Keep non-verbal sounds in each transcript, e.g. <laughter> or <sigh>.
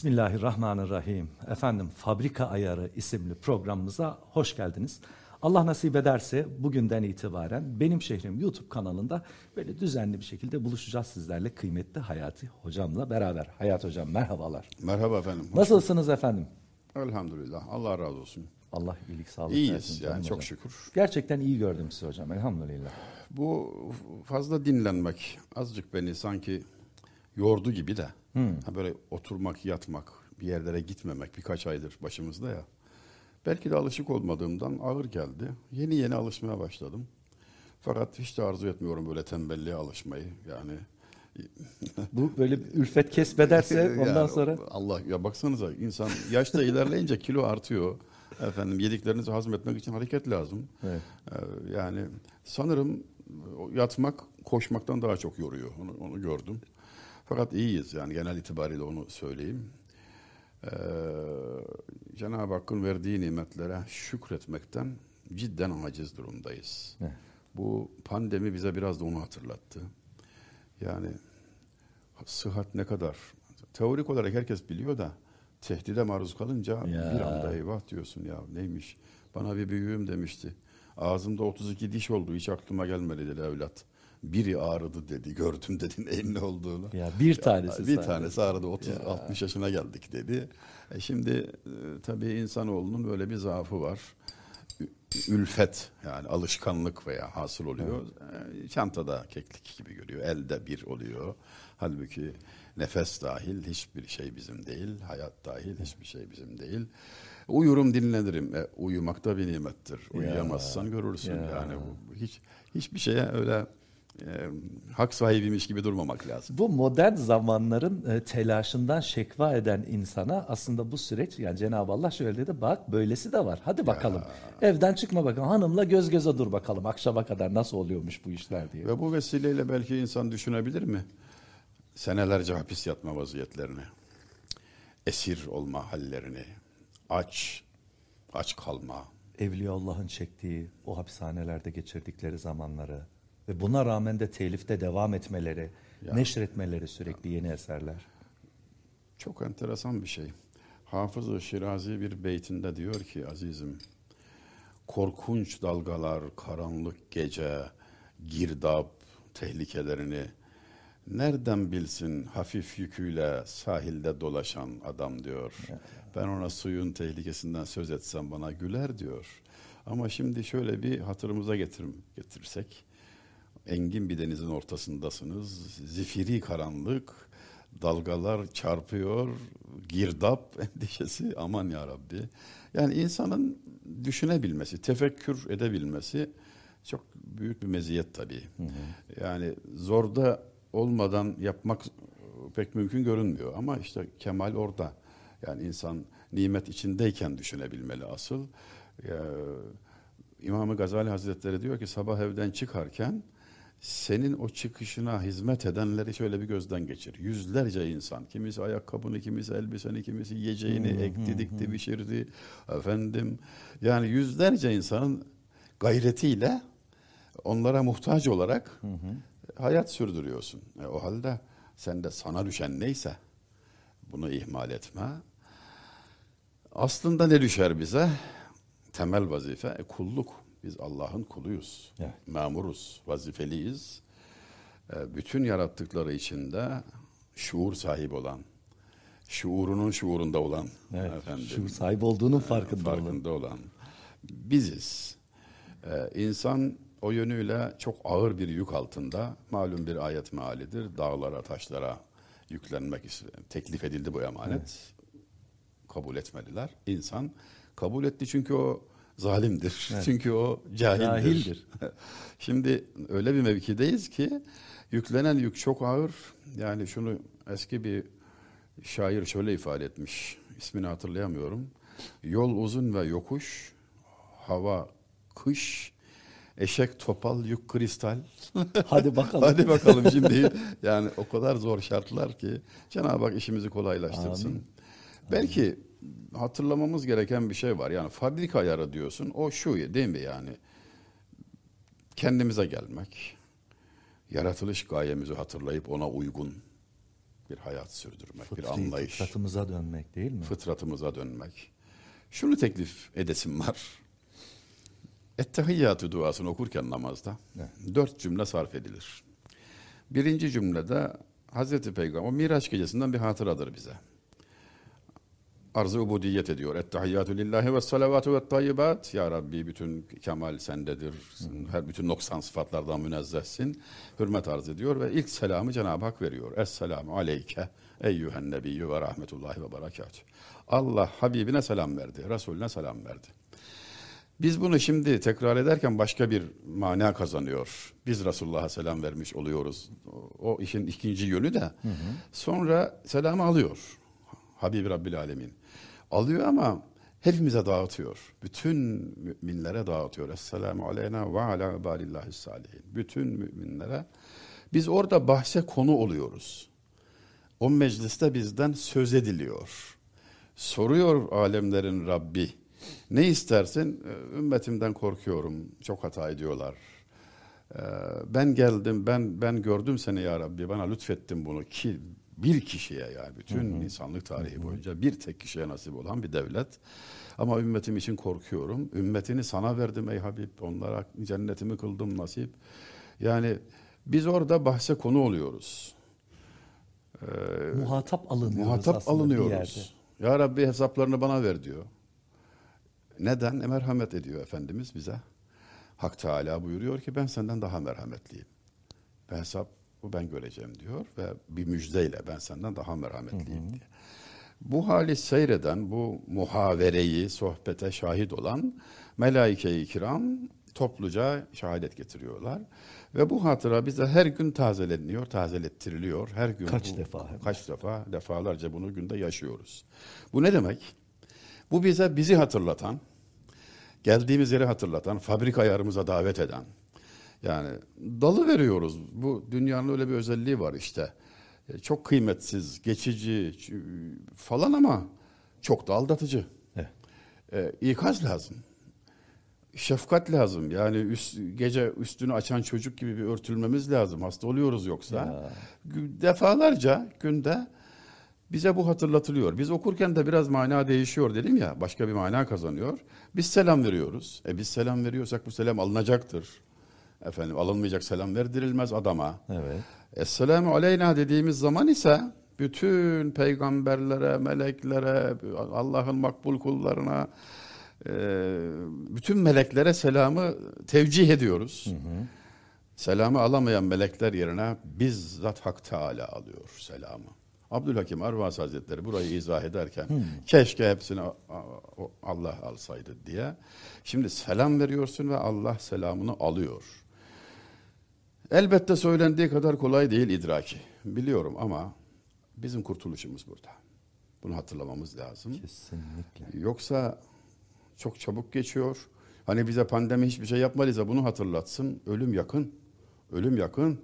Bismillahirrahmanirrahim. Efendim Fabrika Ayarı isimli programımıza hoş geldiniz. Allah nasip ederse bugünden itibaren Benim Şehrim YouTube kanalında böyle düzenli bir şekilde buluşacağız sizlerle kıymetli Hayati hocamla beraber. Hayat hocam merhabalar. Merhaba efendim. Hoş Nasılsınız efendim? Elhamdülillah. Allah razı olsun. Allah iyilik sağlık İyiyiz versin yani çok hocam. şükür. Gerçekten iyi gördüm sizi hocam elhamdülillah. Bu fazla dinlenmek azıcık beni sanki yordu gibi de. Ha böyle oturmak, yatmak, bir yerlere gitmemek birkaç aydır başımızda ya. Belki de alışık olmadığımdan ağır geldi. Yeni yeni alışmaya başladım. Fakat hiç de arzu etmiyorum böyle tembelliğe alışmayı. Yani <laughs> Bu böyle ülfet kesbederse <laughs> ondan Yani sonra Allah ya baksanıza insan yaşta ilerleyince kilo artıyor. Efendim yediklerinizi hazmetmek için hareket lazım. Evet. Ee, yani sanırım yatmak koşmaktan daha çok yoruyor. Onu, onu gördüm. Fakat iyiyiz yani genel itibariyle onu söyleyeyim. Ee, Cenab-ı Hakk'ın verdiği nimetlere şükretmekten cidden aciz durumdayız. Evet. Bu pandemi bize biraz da onu hatırlattı. Yani sıhhat ne kadar? Teorik olarak herkes biliyor da tehdide maruz kalınca Ya. bir anda eyvah diyorsun ya neymiş? Bana bir büyüğüm demişti. Ağzımda 32 diş oldu hiç aklıma gelmedi dedi evlat. Biri ağrıdı dedi gördüm dedin neyin ne olduğunu. ya bir tanesi bir sadece. tanesi ağrıdı 30-60 yaşına geldik dedi. E şimdi e, tabii insanoğlunun böyle bir zaafı var. Ülfet yani alışkanlık veya hasıl oluyor. E, Çantada keklik gibi görüyor. Elde bir oluyor. Halbuki nefes dahil hiçbir şey bizim değil. Hayat dahil hiçbir şey bizim değil. Uyurum dinlenirim. E, uyumak da bir nimettir. Uyuyamazsan görürsün. ya. Yani bu- hiç hiçbir şeye öyle e, hak sahibiymiş gibi durmamak lazım. Bu modern zamanların e, telaşından şekva eden insana aslında bu süreç yani Cenab-ı Allah şöyle dedi bak böylesi de var. Hadi bakalım. Evden çıkma bakalım. Hanımla göz göze dur bakalım. Akşama kadar nasıl oluyormuş bu işler diye. Ve bu vesileyle belki insan düşünebilir mi? Senelerce hapis yatma vaziyetlerini, esir olma hallerini, aç, aç kalma. Evliyaullah'ın çektiği o hapishanelerde geçirdikleri zamanları ve buna rağmen de telifte devam etmeleri, Ya. neşretmeleri sürekli yeni eserler. Çok enteresan bir şey. Hafız-ı Şirazi bir beytinde diyor ki azizim, korkunç dalgalar, karanlık gece, girdap tehlikelerini nereden bilsin hafif yüküyle sahilde dolaşan adam diyor. Ben ona suyun tehlikesinden söz etsem bana güler diyor. Ama şimdi şöyle bir hatırımıza getir, getirsek, engin bir denizin ortasındasınız, zifiri karanlık, dalgalar çarpıyor, girdap <laughs> endişesi aman ya Rabbi. Yani insanın düşünebilmesi, tefekkür edebilmesi çok büyük bir meziyet tabii. Yani zorda olmadan yapmak pek mümkün görünmüyor ama işte kemal orada. Yani insan nimet içindeyken düşünebilmeli asıl. Ya, İmam-ı Gazali Hazretleri diyor ki sabah evden çıkarken senin o çıkışına hizmet edenleri şöyle bir gözden geçir. Yüzlerce insan, kimisi ayakkabını, kimisi elbiseni, kimisi yiyeceğini ekti, dikti, pişirdi. Efendim, yani yüzlerce insanın gayretiyle onlara muhtaç olarak hayat sürdürüyorsun. E, o halde sen de sana düşen neyse bunu ihmal etme. Aslında ne düşer bize? Temel vazife e, kulluk. Biz Allah'ın kuluyuz. Evet. Memuruz, vazifeliyiz. E, bütün yarattıkları içinde şuur sahibi olan, şuurunun şuurunda olan, Evet, efendim, şuur sahibi olduğunun farkında, olun. farkında olan biziz. Ee, insan o yönüyle çok ağır bir yük altında. Malum bir ayet mealidir. Dağlara, taşlara yüklenmek teklif edildi bu emanet. Kabul etmediler. İnsan kabul etti çünkü o zalimdir. Çünkü o cahildir. Cahildir. <laughs> Şimdi öyle bir mevkideyiz ki yüklenen yük çok ağır. Yani şunu eski bir şair şöyle ifade etmiş. İsmini hatırlayamıyorum. Yol uzun ve yokuş, hava kış, eşek topal, yük kristal. <laughs> Hadi bakalım. Hadi bakalım şimdi. Yani o kadar zor şartlar ki Cenab-ı Hak işimizi kolaylaştırsın. Amin. Belki hatırlamamız gereken bir şey var. Yani fabrika ayarı diyorsun. O şu değil mi yani? Kendimize gelmek, yaratılış gayemizi hatırlayıp ona uygun bir hayat sürdürmek, Fıtri, bir anlayış, fıtratımıza dönmek değil mi? fıtratımıza dönmek. Şunu teklif edesim var. Ettehiyyatü duasını okurken namazda dört cümle sarf edilir. Birinci cümlede Hazreti Peygamber, o Miraç gecesinden bir hatıradır bize. Arz-ı ubudiyet ediyor. Ettehiyyatü lillahi ve salavatu ve tayyibat. Ya Rabbi bütün kemal sendedir. Her bütün noksan sıfatlardan münezzehsin. Hürmet arz ediyor ve ilk selamı Cenab-ı Hak veriyor. Esselamu aleyke eyyühen nebiyyü ve rahmetullahi ve berekatü. Allah Habibine selam verdi. Resulüne selam verdi. Biz bunu şimdi tekrar ederken başka bir mana kazanıyor. Biz Resulullah'a selam vermiş oluyoruz. O, o işin ikinci yönü de. Sonra selamı alıyor. Habib Rabbil Alemin. Alıyor ama hepimize dağıtıyor. Bütün müminlere dağıtıyor. Esselamu aleyna ve ala ibadillahi salihin. Bütün müminlere. Biz orada bahse konu oluyoruz. O mecliste bizden söz ediliyor. Soruyor alemlerin Rabbi. Ne istersin? Ee, Ümmetimden korkuyorum. Çok hata ediyorlar. Ee, Ben geldim, ben ben gördüm seni ya Rabbi. Bana lütfettin bunu ki bir kişiye yani bütün insanlık tarihi boyunca bir tek kişiye nasip olan bir devlet. Ama ümmetim için korkuyorum. Ümmetini sana verdim ey Habib. Onlara cennetimi kıldım nasip. Yani biz orada bahse konu oluyoruz. Muhatap alınıyoruz Muhatap alınıyoruz. Ya Rabbi hesaplarını bana ver diyor. Neden? E, merhamet ediyor Efendimiz bize. Hak Teala buyuruyor ki ben senden daha merhametliyim. Ve hesap bu ben göreceğim diyor ve bir müjdeyle ben senden daha merhametliyim diye. Bu hali seyreden, bu muhavereyi, sohbete şahit olan melaike-i kiram topluca şehadet getiriyorlar. Ve bu hatıra bize her gün tazeleniyor, tazelettiriliyor. Her gün Kaç bu- defa. Kaç defa, defalarca bunu günde yaşıyoruz. Bu ne demek? Bu bize bizi hatırlatan, geldiğimiz yeri hatırlatan, fabrika ayarımıza davet eden. Yani dalı veriyoruz. Bu dünyanın öyle bir özelliği var işte. E, Çok kıymetsiz, geçici falan ama çok da aldatıcı. Evet. E, ikaz lazım. Şefkat lazım. Yani üst, gece üstünü açan çocuk gibi bir örtülmemiz lazım. Hasta oluyoruz yoksa. Ya. Defalarca günde bize bu hatırlatılıyor. Biz okurken de biraz mana değişiyor dedim ya. Başka bir mana kazanıyor. Biz selam veriyoruz. E biz selam veriyorsak bu selam alınacaktır. Efendim alınmayacak selam verdirilmez adama. Evet. Esselamu aleyna dediğimiz zaman ise bütün peygamberlere, meleklere, Allah'ın makbul kullarına, e, bütün meleklere selamı tevcih ediyoruz. Selamı alamayan melekler yerine bizzat Hak Teala alıyor selamı. Abdülhakim Arvas Hazretleri burayı izah ederken keşke hepsini Allah alsaydı diye. Şimdi selam veriyorsun ve Allah selamını alıyor. Elbette söylendiği kadar kolay değil idraki. Biliyorum ama bizim kurtuluşumuz burada. Bunu hatırlamamız lazım. Kesinlikle. Yoksa çok çabuk geçiyor. Hani bize pandemi hiçbir şey yapmalıysa bunu hatırlatsın. Ölüm yakın. Ölüm yakın.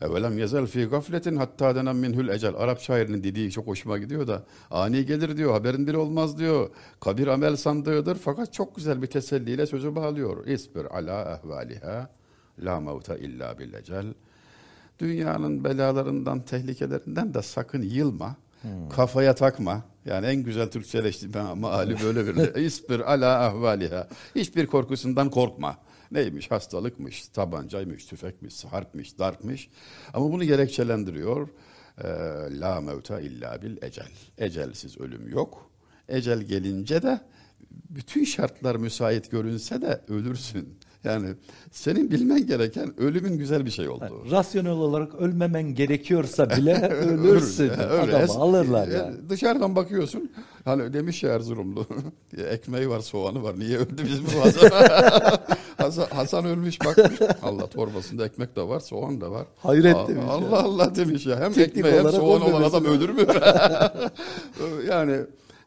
Evelem yezel fi gafletin hatta denen minhül ecel. Arap şairinin dediği çok hoşuma gidiyor da ani gelir diyor, haberin bile olmaz diyor. Kabir amel sandığıdır fakat çok güzel bir teselliyle sözü bağlıyor. İsbir ala ehvaliha la mevte illa bil ecel. Dünyanın belalarından, tehlikelerinden de sakın yılma. Kafaya takma. Yani en güzel Türkçeleştirme maali böyle bir. <laughs> İsbir ala ahvaliha. Hiçbir korkusundan korkma. Neymiş? Hastalıkmış, tabancaymış, tüfekmiş, harpmiş, darpmış. Ama bunu gerekçelendiriyor. Ee, La mevta illa bil ecel. Ecelsiz ölüm yok. Ecel gelince de bütün şartlar müsait görünse de ölürsün. Yani senin bilmen gereken ölümün güzel bir şey olduğu. Rasyonel olarak ölmemen gerekiyorsa bile <laughs> ölürsün. Öyle. Adamı alırlar e, yani. Dışarıdan bakıyorsun. Hani demiş ya Erzurumlu. <laughs> ekmeği var, soğanı var. Niye öldü biz bu Hasan? <laughs> Hasan, Hasan ölmüş bakmış. Allah torbasında ekmek de var, soğan da var. Hayret Aa, demiş ya. Allah Allah demiş ya. Hem Teknik ekmeği hem soğan olan adam ölür mü? yani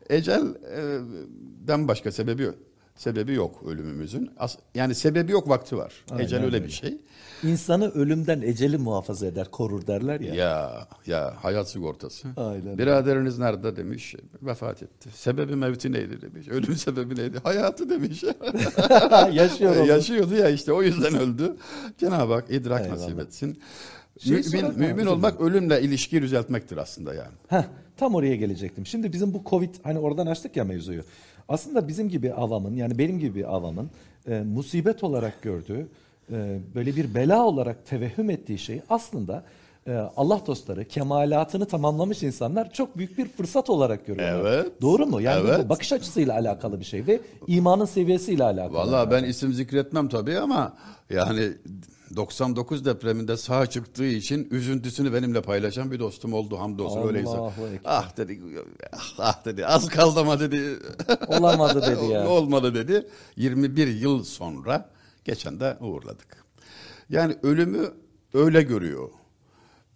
ecelden başka sebebi sebebi yok ölümümüzün. As- yani sebebi yok, vakti var. Aynen Ecel öyle öyle. bir şey. İnsanı ölümden eceli muhafaza eder, korur derler ya. Ya ya hayat sigortası. Aynen. Biraderiniz nerede demiş. Vefat etti. Sebebi mevti neydi demiş. Ölüm sebebi neydi? Hayatı demiş. <laughs> Yaşıyor onu. Yaşıyordu ya işte o yüzden öldü. Cenab-ı Hak idrak Eyvallah. nasip etsin. Şey mümin, mümin olmak ölümle ilişkiyi düzeltmektir aslında yani. Heh, tam oraya gelecektim. Şimdi bizim bu Covid hani oradan açtık ya mevzuyu. Aslında bizim gibi avamın yani benim gibi avamın e, musibet olarak gördüğü e, böyle bir bela olarak tevehhüm ettiği şey aslında e, Allah dostları kemalatını tamamlamış insanlar çok büyük bir fırsat olarak görüyorlar. Evet. Doğru mu? Yani Evet. bu bakış açısıyla alakalı bir şey ve imanın seviyesiyle alakalı. Vallahi ben isim zikretmem tabii ama yani 99 depreminde sağ çıktığı için üzüntüsünü benimle paylaşan bir dostum oldu hamdolsun Allahu öyleyse. Ekber. Ah dedi ah, ah dedi az kaldı ama dedi. Olamadı dedi ya. <laughs> Olmadı dedi. 21 yıl sonra geçen de uğurladık. Yani ölümü öyle görüyor.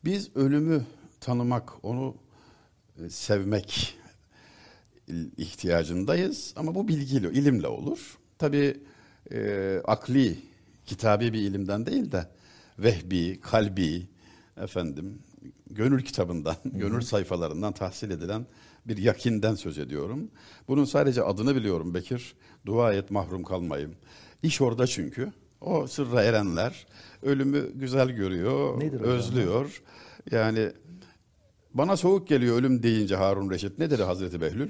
Biz ölümü tanımak, onu e, sevmek ihtiyacındayız ama bu bilgiyle, ilimle olur. Tabii e, akli, kitabi bir ilimden değil de vehbi, kalbi, efendim, gönül kitabından, gönül sayfalarından tahsil edilen bir yakinden söz ediyorum. Bunun sadece adını biliyorum Bekir. Dua et mahrum kalmayayım. İş orada çünkü. O sırra erenler ölümü güzel görüyor, Nedir özlüyor. Yani bana soğuk geliyor ölüm deyince Harun Reşit. Ne dedi Hazreti Behlül?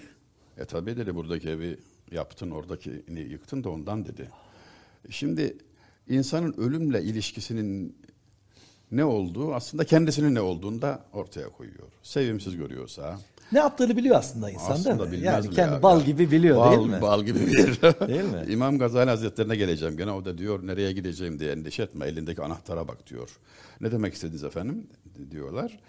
E tabi dedi buradaki evi yaptın oradakini yıktın da ondan dedi. Şimdi insanın ölümle ilişkisinin ne olduğu aslında kendisinin ne olduğunu da ortaya koyuyor. Sevimsiz görüyorsa. Ne yaptığını biliyor aslında insan aslında değil mi? bilmez Yani kendi ya? bal gibi biliyor bal, değil mi? Bal gibi bilir. <laughs> Değil mi? İmam Gazali Hazretlerine geleceğim gene. O da diyor nereye gideceğim diye endişe etme. Elindeki anahtara bak diyor. Ne demek istediniz efendim? Diyorlar.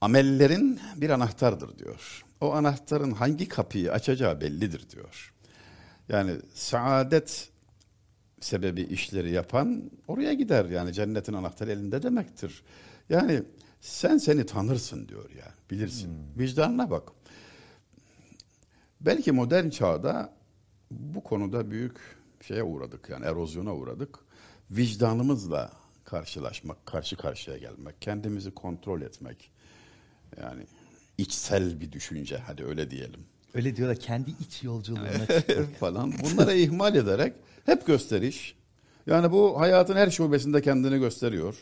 Amellerin bir anahtardır diyor. O anahtarın hangi kapıyı açacağı bellidir diyor. Yani saadet sebebi işleri yapan oraya gider. Yani cennetin anahtarı elinde demektir. Yani sen seni tanırsın diyor ya. Bilirsin. Vicdanına bak. Belki modern çağda bu konuda büyük şeye uğradık yani erozyona uğradık. Vicdanımızla karşılaşmak, karşı karşıya gelmek, kendimizi kontrol etmek. Yani içsel bir düşünce hadi öyle diyelim. Öyle diyorlar kendi iç yolculuğuna <laughs> falan. Bunları ihmal ederek hep gösteriş. Yani bu hayatın her şubesinde kendini gösteriyor.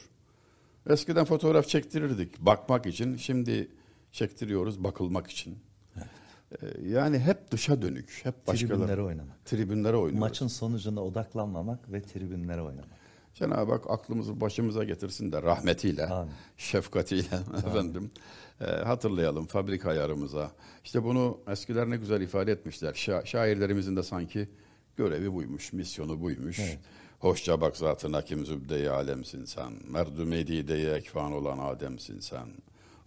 Eskiden fotoğraf çektirirdik bakmak için. Şimdi çektiriyoruz bakılmak için. Ee, Yani hep dışa dönük. Hep başkaları. Tribünlere oynamak. Tribünlere oynuyoruz. Maçın sonucuna odaklanmamak ve tribünlere oynamak. Cenab-ı Hak aklımızı başımıza getirsin de rahmetiyle, Amin. şefkatiyle <laughs> efendim e, hatırlayalım fabrika ayarımıza. İşte bunu eskiler ne güzel ifade etmişler. Şa- şairlerimizin de sanki görevi buymuş, misyonu buymuş. Hoşça bak zatına kim zübde-i alemsin sen. Merdü medide ekvan olan Adem'sin sen.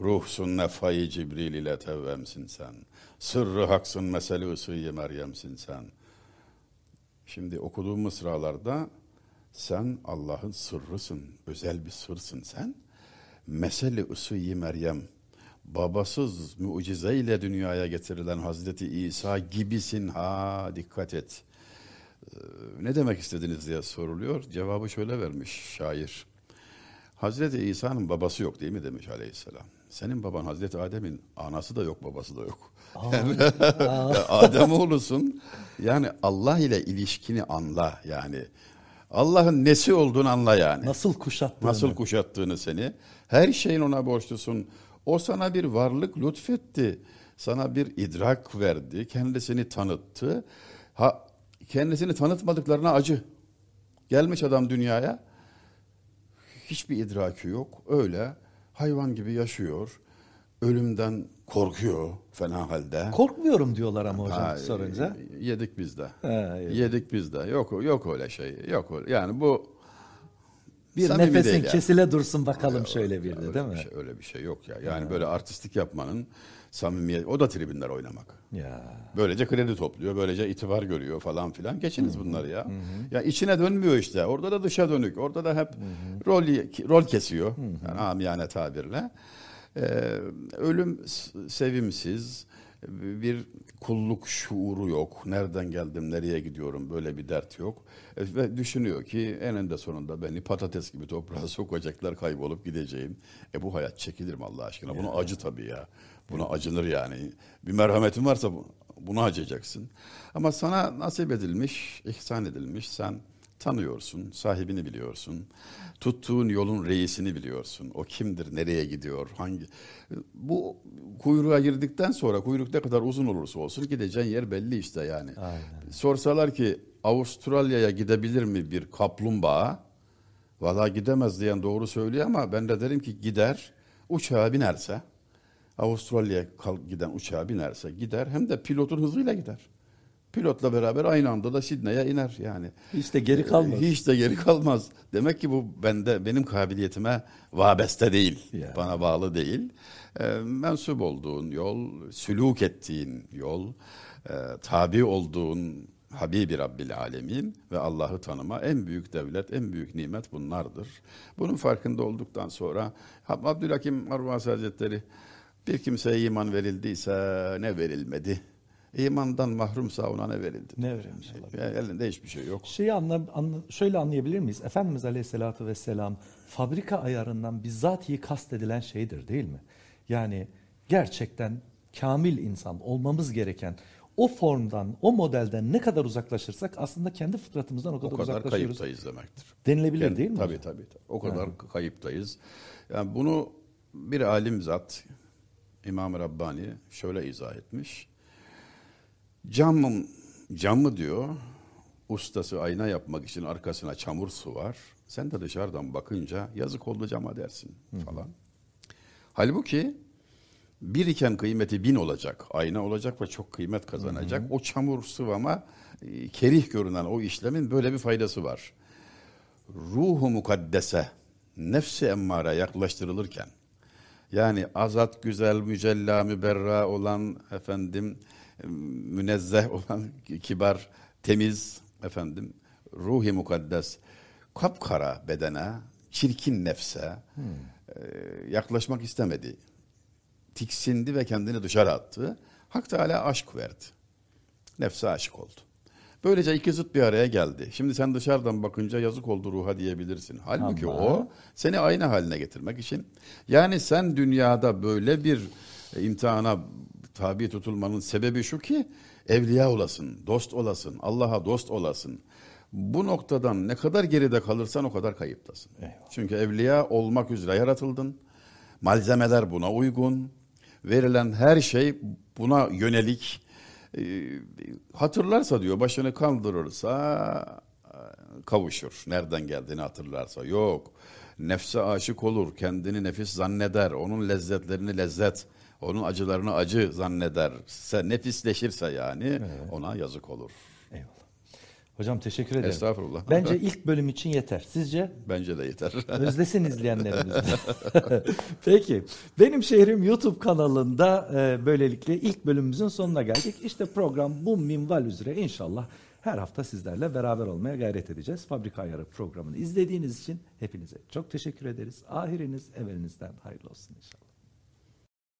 Ruhsun nefayı Cibril ile tevvemsin sen. Sırrı haksın mesele ısıyı Meryem'sin sen. Şimdi okuduğum mısralarda sen Allah'ın sırrısın, özel bir sırsın sen. Mesele ısıyı Meryem, babasız mucizeyle dünyaya getirilen Hazreti İsa gibisin ha dikkat et. Ee, ne demek istediniz diye soruluyor. Cevabı şöyle vermiş şair. Hazreti İsa'nın babası yok değil mi demiş aleyhisselam. Senin baban Hazreti Adem'in anası da yok babası da yok. <laughs> Yani, Adem oğlusun. Yani Allah ile ilişkini anla yani. Allah'ın nesi olduğunu anla yani. Nasıl kuşattığını. Nasıl kuşattığını seni. Her şeyin ona borçlusun. O sana bir varlık lütfetti. Sana bir idrak verdi. Kendisini tanıttı. Ha, kendisini tanıtmadıklarına acı. Gelmiş adam dünyaya. Hiçbir idraki yok. Öyle hayvan gibi yaşıyor. Ölümden korkuyor fena halde. Korkmuyorum diyorlar ama hocam Ha, sorunca. Yedik biz de. Ha, yedik. yedik biz de. Yok yok öyle şey. Yok öyle. Yani bu Bir samimi nefesin yani. kesile dursun bakalım Ya, şöyle bir de öyle değil bir mi? Şey, öyle bir şey yok ya. Yani böyle artistik yapmanın samimiyet o da tribünler oynamak. Ya. Böylece kredi topluyor, böylece itibar görüyor falan filan. Geçiniz bunları ya. Ya içine dönmüyor işte. Orada da dışa dönük. Orada da hep rol rol kesiyor. Yani amiyane tabirle. Ee, ölüm sevimsiz. Bir kulluk şuuru yok. Nereden geldim, nereye gidiyorum böyle bir dert yok. E, Ve düşünüyor ki eninde sonunda beni patates gibi toprağa <laughs> sokacaklar, kaybolup gideceğim. E bu hayat çekilir mi Allah aşkına? Bunu acı tabii ya. Buna acınır yani. Bir merhametin varsa bu- bunu acıyacaksın. Ama sana nasip edilmiş, ihsan edilmiş. Sen tanıyorsun, sahibini biliyorsun. Tuttuğun yolun reisini biliyorsun. O kimdir, nereye gidiyor, hangi... Bu kuyruğa girdikten sonra kuyruk ne kadar uzun olursa olsun gideceğin yer belli işte yani. Aynen. Sorsalar ki Avustralya'ya gidebilir mi bir kaplumbağa? Valla gidemez diyen doğru söylüyor ama ben de derim ki gider. Uçağa binerse, Avustralya'ya giden uçağa binerse gider. Hem de pilotun hızıyla gider. Pilotla beraber aynı anda da Sidney'e iner yani. Hiç de geri kalmaz. Hiç de geri kalmaz. Demek ki bu bende benim kabiliyetime vabeste değil. Ya. Bana bağlı değil. E, mensup olduğun yol, sülük ettiğin yol, e, tabi olduğun Habibi Rabbil Alemin ve Allah'ı tanıma en büyük devlet, en büyük nimet bunlardır. Bunun farkında olduktan sonra Abdülhakim Arvasi Hazretleri bir kimseye iman verildiyse ne verilmedi? İmandan mahrumsa ona ne verildi? Ne verilmiş olabilir? Ya elinde hiçbir şey yok. Şeyi anla, anla- şöyle anlayabilir miyiz? Efendimiz Aleyhisselatü Vesselam fabrika ayarından bizzatihi kastedilen şeydir değil mi? Yani gerçekten kamil insan olmamız gereken o formdan, o modelden ne kadar uzaklaşırsak aslında kendi fıtratımızdan o kadar, O kadar uzaklaşıyoruz. kayıptayız demektir. Denilebilir Kendi- değil mi? Tabii tabii. tabii. O kadar kayıptayız. Yani bunu bir alim zat İmam Rabbani şöyle izah etmiş. Camın camı diyor ustası ayna yapmak için arkasına çamur su var. Sen de dışarıdan bakınca yazık oldu cama dersin falan. Halbuki bir iken kıymeti bin olacak. Ayna olacak ve çok kıymet kazanacak. O çamur sıvama e, kerih görünen o işlemin böyle bir faydası var. Ruhu mukaddese, nefsi emmara yaklaştırılırken yani azat, güzel, mücella, müberra olan efendim münezzeh olan <laughs> kibar, temiz efendim ruhi mukaddes kapkara bedene, çirkin nefse e, yaklaşmak istemedi tiksindi ve kendini dışarı attı. Hak Teala aşk verdi. Nefse aşık oldu. Böylece iki zıt bir araya geldi. Şimdi sen dışarıdan bakınca yazık oldu ruha diyebilirsin. Halbuki Ama- o seni aynı haline getirmek için. Yani sen dünyada böyle bir imtihana tabi tutulmanın sebebi şu ki evliya olasın, dost olasın, Allah'a dost olasın. Bu noktadan ne kadar geride kalırsan o kadar kayıptasın. Eyvallah. Çünkü evliya olmak üzere yaratıldın. Malzemeler buna uygun. Verilen her şey buna yönelik. Ee, hatırlarsa diyor başını kaldırırsa e, kavuşur. Nereden geldiğini hatırlarsa. Yok. Nefse aşık olur. Kendini nefis zanneder. Onun lezzetlerini lezzet. Onun acılarını acı zanneder. Se, nefisleşirse yani ona yazık olur. Eyvallah. Hocam teşekkür ederim. Estağfurullah. Bence <laughs> ilk bölüm için yeter. Sizce? Bence de yeter. <laughs> Özlesin izleyenlerimiz. <laughs> Peki. Benim Şehrim YouTube kanalında e, böylelikle ilk bölümümüzün sonuna geldik. İşte program bu minval üzere inşallah her hafta sizlerle beraber olmaya gayret edeceğiz. Fabrika Ayarı programını izlediğiniz için hepinize çok teşekkür ederiz. Ahiriniz evelinizden hayırlı olsun inşallah.